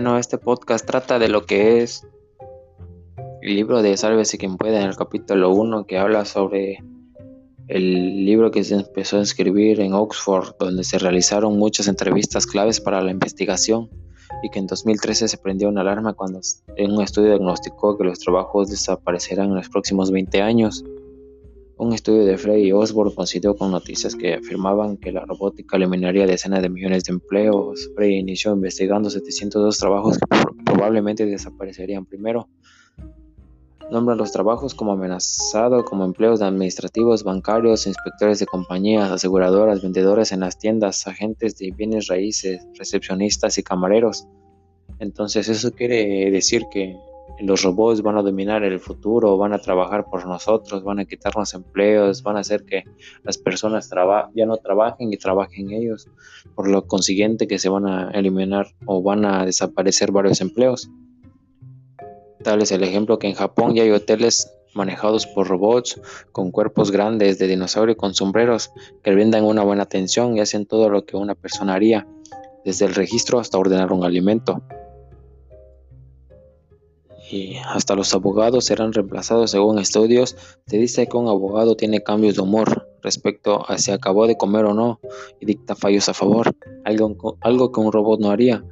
Bueno, este podcast trata de lo que es el libro de Sálvese quien pueda en el capítulo 1 que habla sobre el libro que se empezó a escribir en Oxford, donde se realizaron muchas entrevistas claves para la investigación y que en 2013 se prendió una alarma cuando en un estudio diagnosticó que los trabajos desaparecerán en los próximos 20 años. Un estudio de Frey y Osborne coincidió con noticias que afirmaban que la robótica eliminaría decenas de millones de empleos. Frey inició investigando 702 trabajos que probablemente desaparecerían primero. Nombra los trabajos como amenazado como empleos administrativos, bancarios, inspectores de compañías, aseguradoras, vendedores en las tiendas, agentes de bienes raíces, recepcionistas y camareros. Entonces eso quiere decir que los robots van a dominar el futuro, van a trabajar por nosotros, van a quitarnos empleos, van a hacer que las personas ya no trabajen y trabajen ellos. Por lo consiguiente que se van a eliminar o van a desaparecer varios empleos. Tal es el ejemplo que en Japón ya hay hoteles manejados por robots con cuerpos grandes de dinosaurio y con sombreros que brindan una buena atención y hacen todo lo que una persona haría, desde el registro hasta ordenar un alimento y hasta los abogados serán reemplazados según estudios. Se dice que un abogado tiene cambios de humor respecto a si acabó de comer o no y dicta fallos a favor, algo, algo que un robot no haría.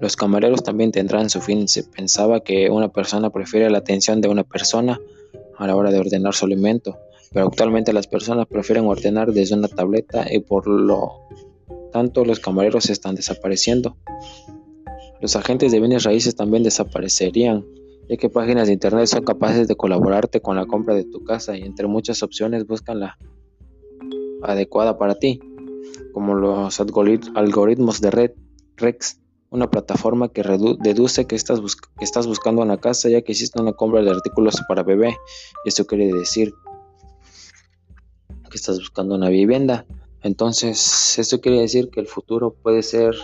Los camareros también tendrán su fin. Se pensaba que una persona prefiere la atención de una persona a la hora de ordenar su alimento, pero actualmente las personas prefieren ordenar desde una tableta y por lo tanto los camareros están desapareciendo. Los agentes de bienes raíces también desaparecerían ya que páginas de internet son capaces de colaborarte con la compra de tu casa y entre muchas opciones buscan la adecuada para ti, como los algoritmos de Red Rex, una plataforma que deduce que estás, buscando una casa ya que existe una compra de artículos para bebé. Esto quiere decir que estás buscando una vivienda. Entonces, esto quiere decir que el futuro puede ser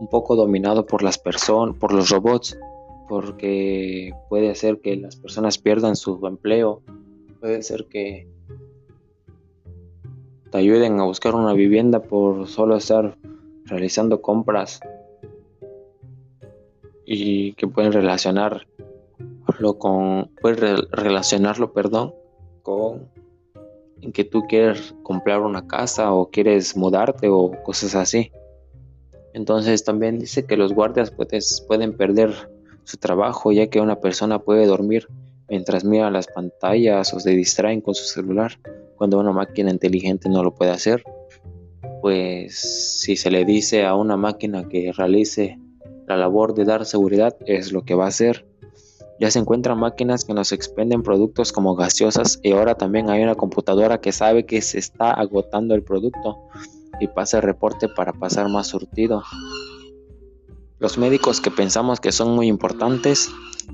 un poco dominado por las personas, por los robots porque puede ser que las personas pierdan su empleo, puede ser que te ayuden a buscar una vivienda por solo estar realizando compras y que pueden relacionarlo con puedes relacionarlo perdón con en que tú quieres comprar una casa o quieres mudarte o cosas así. Entonces también dice que los guardias puedes, pueden perder su trabajo, ya que una persona puede dormir mientras mira las pantallas o se distraen con su celular, cuando una máquina inteligente no lo puede hacer. Pues si se le dice a una máquina que realice la labor de dar seguridad, es lo que va a hacer. Ya se encuentran máquinas que nos expenden productos como gaseosas y ahora también hay una computadora que sabe que se está agotando el producto y pasa el reporte para pasar más surtido. Los médicos que pensamos que son muy importantes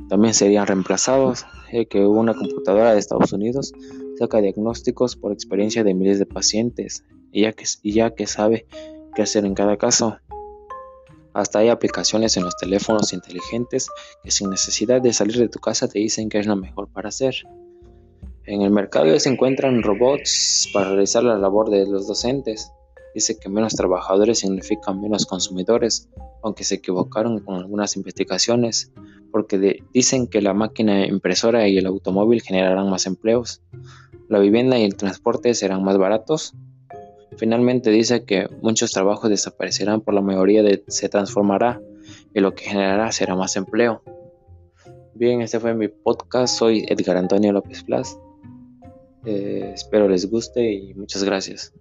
también serían reemplazados, que una computadora de Estados Unidos saca diagnósticos por experiencia de miles de pacientes y ya, que, ya que sabe qué hacer en cada caso. Hasta hay aplicaciones en los teléfonos inteligentes que sin necesidad de salir de tu casa te dicen que es lo mejor para hacer. En el mercado ya se encuentran robots para realizar la labor de los docentes. Dice que menos trabajadores significan menos consumidores, aunque se equivocaron con algunas investigaciones, porque dicen que la máquina impresora y el automóvil generarán más empleos, la vivienda y el transporte serán más baratos. Finalmente dice que muchos trabajos desaparecerán por la mayoría se transformará y lo que generará será más empleo. Bien, este fue mi podcast. Soy Edgar Antonio López Plas. Eh, espero les guste y muchas gracias.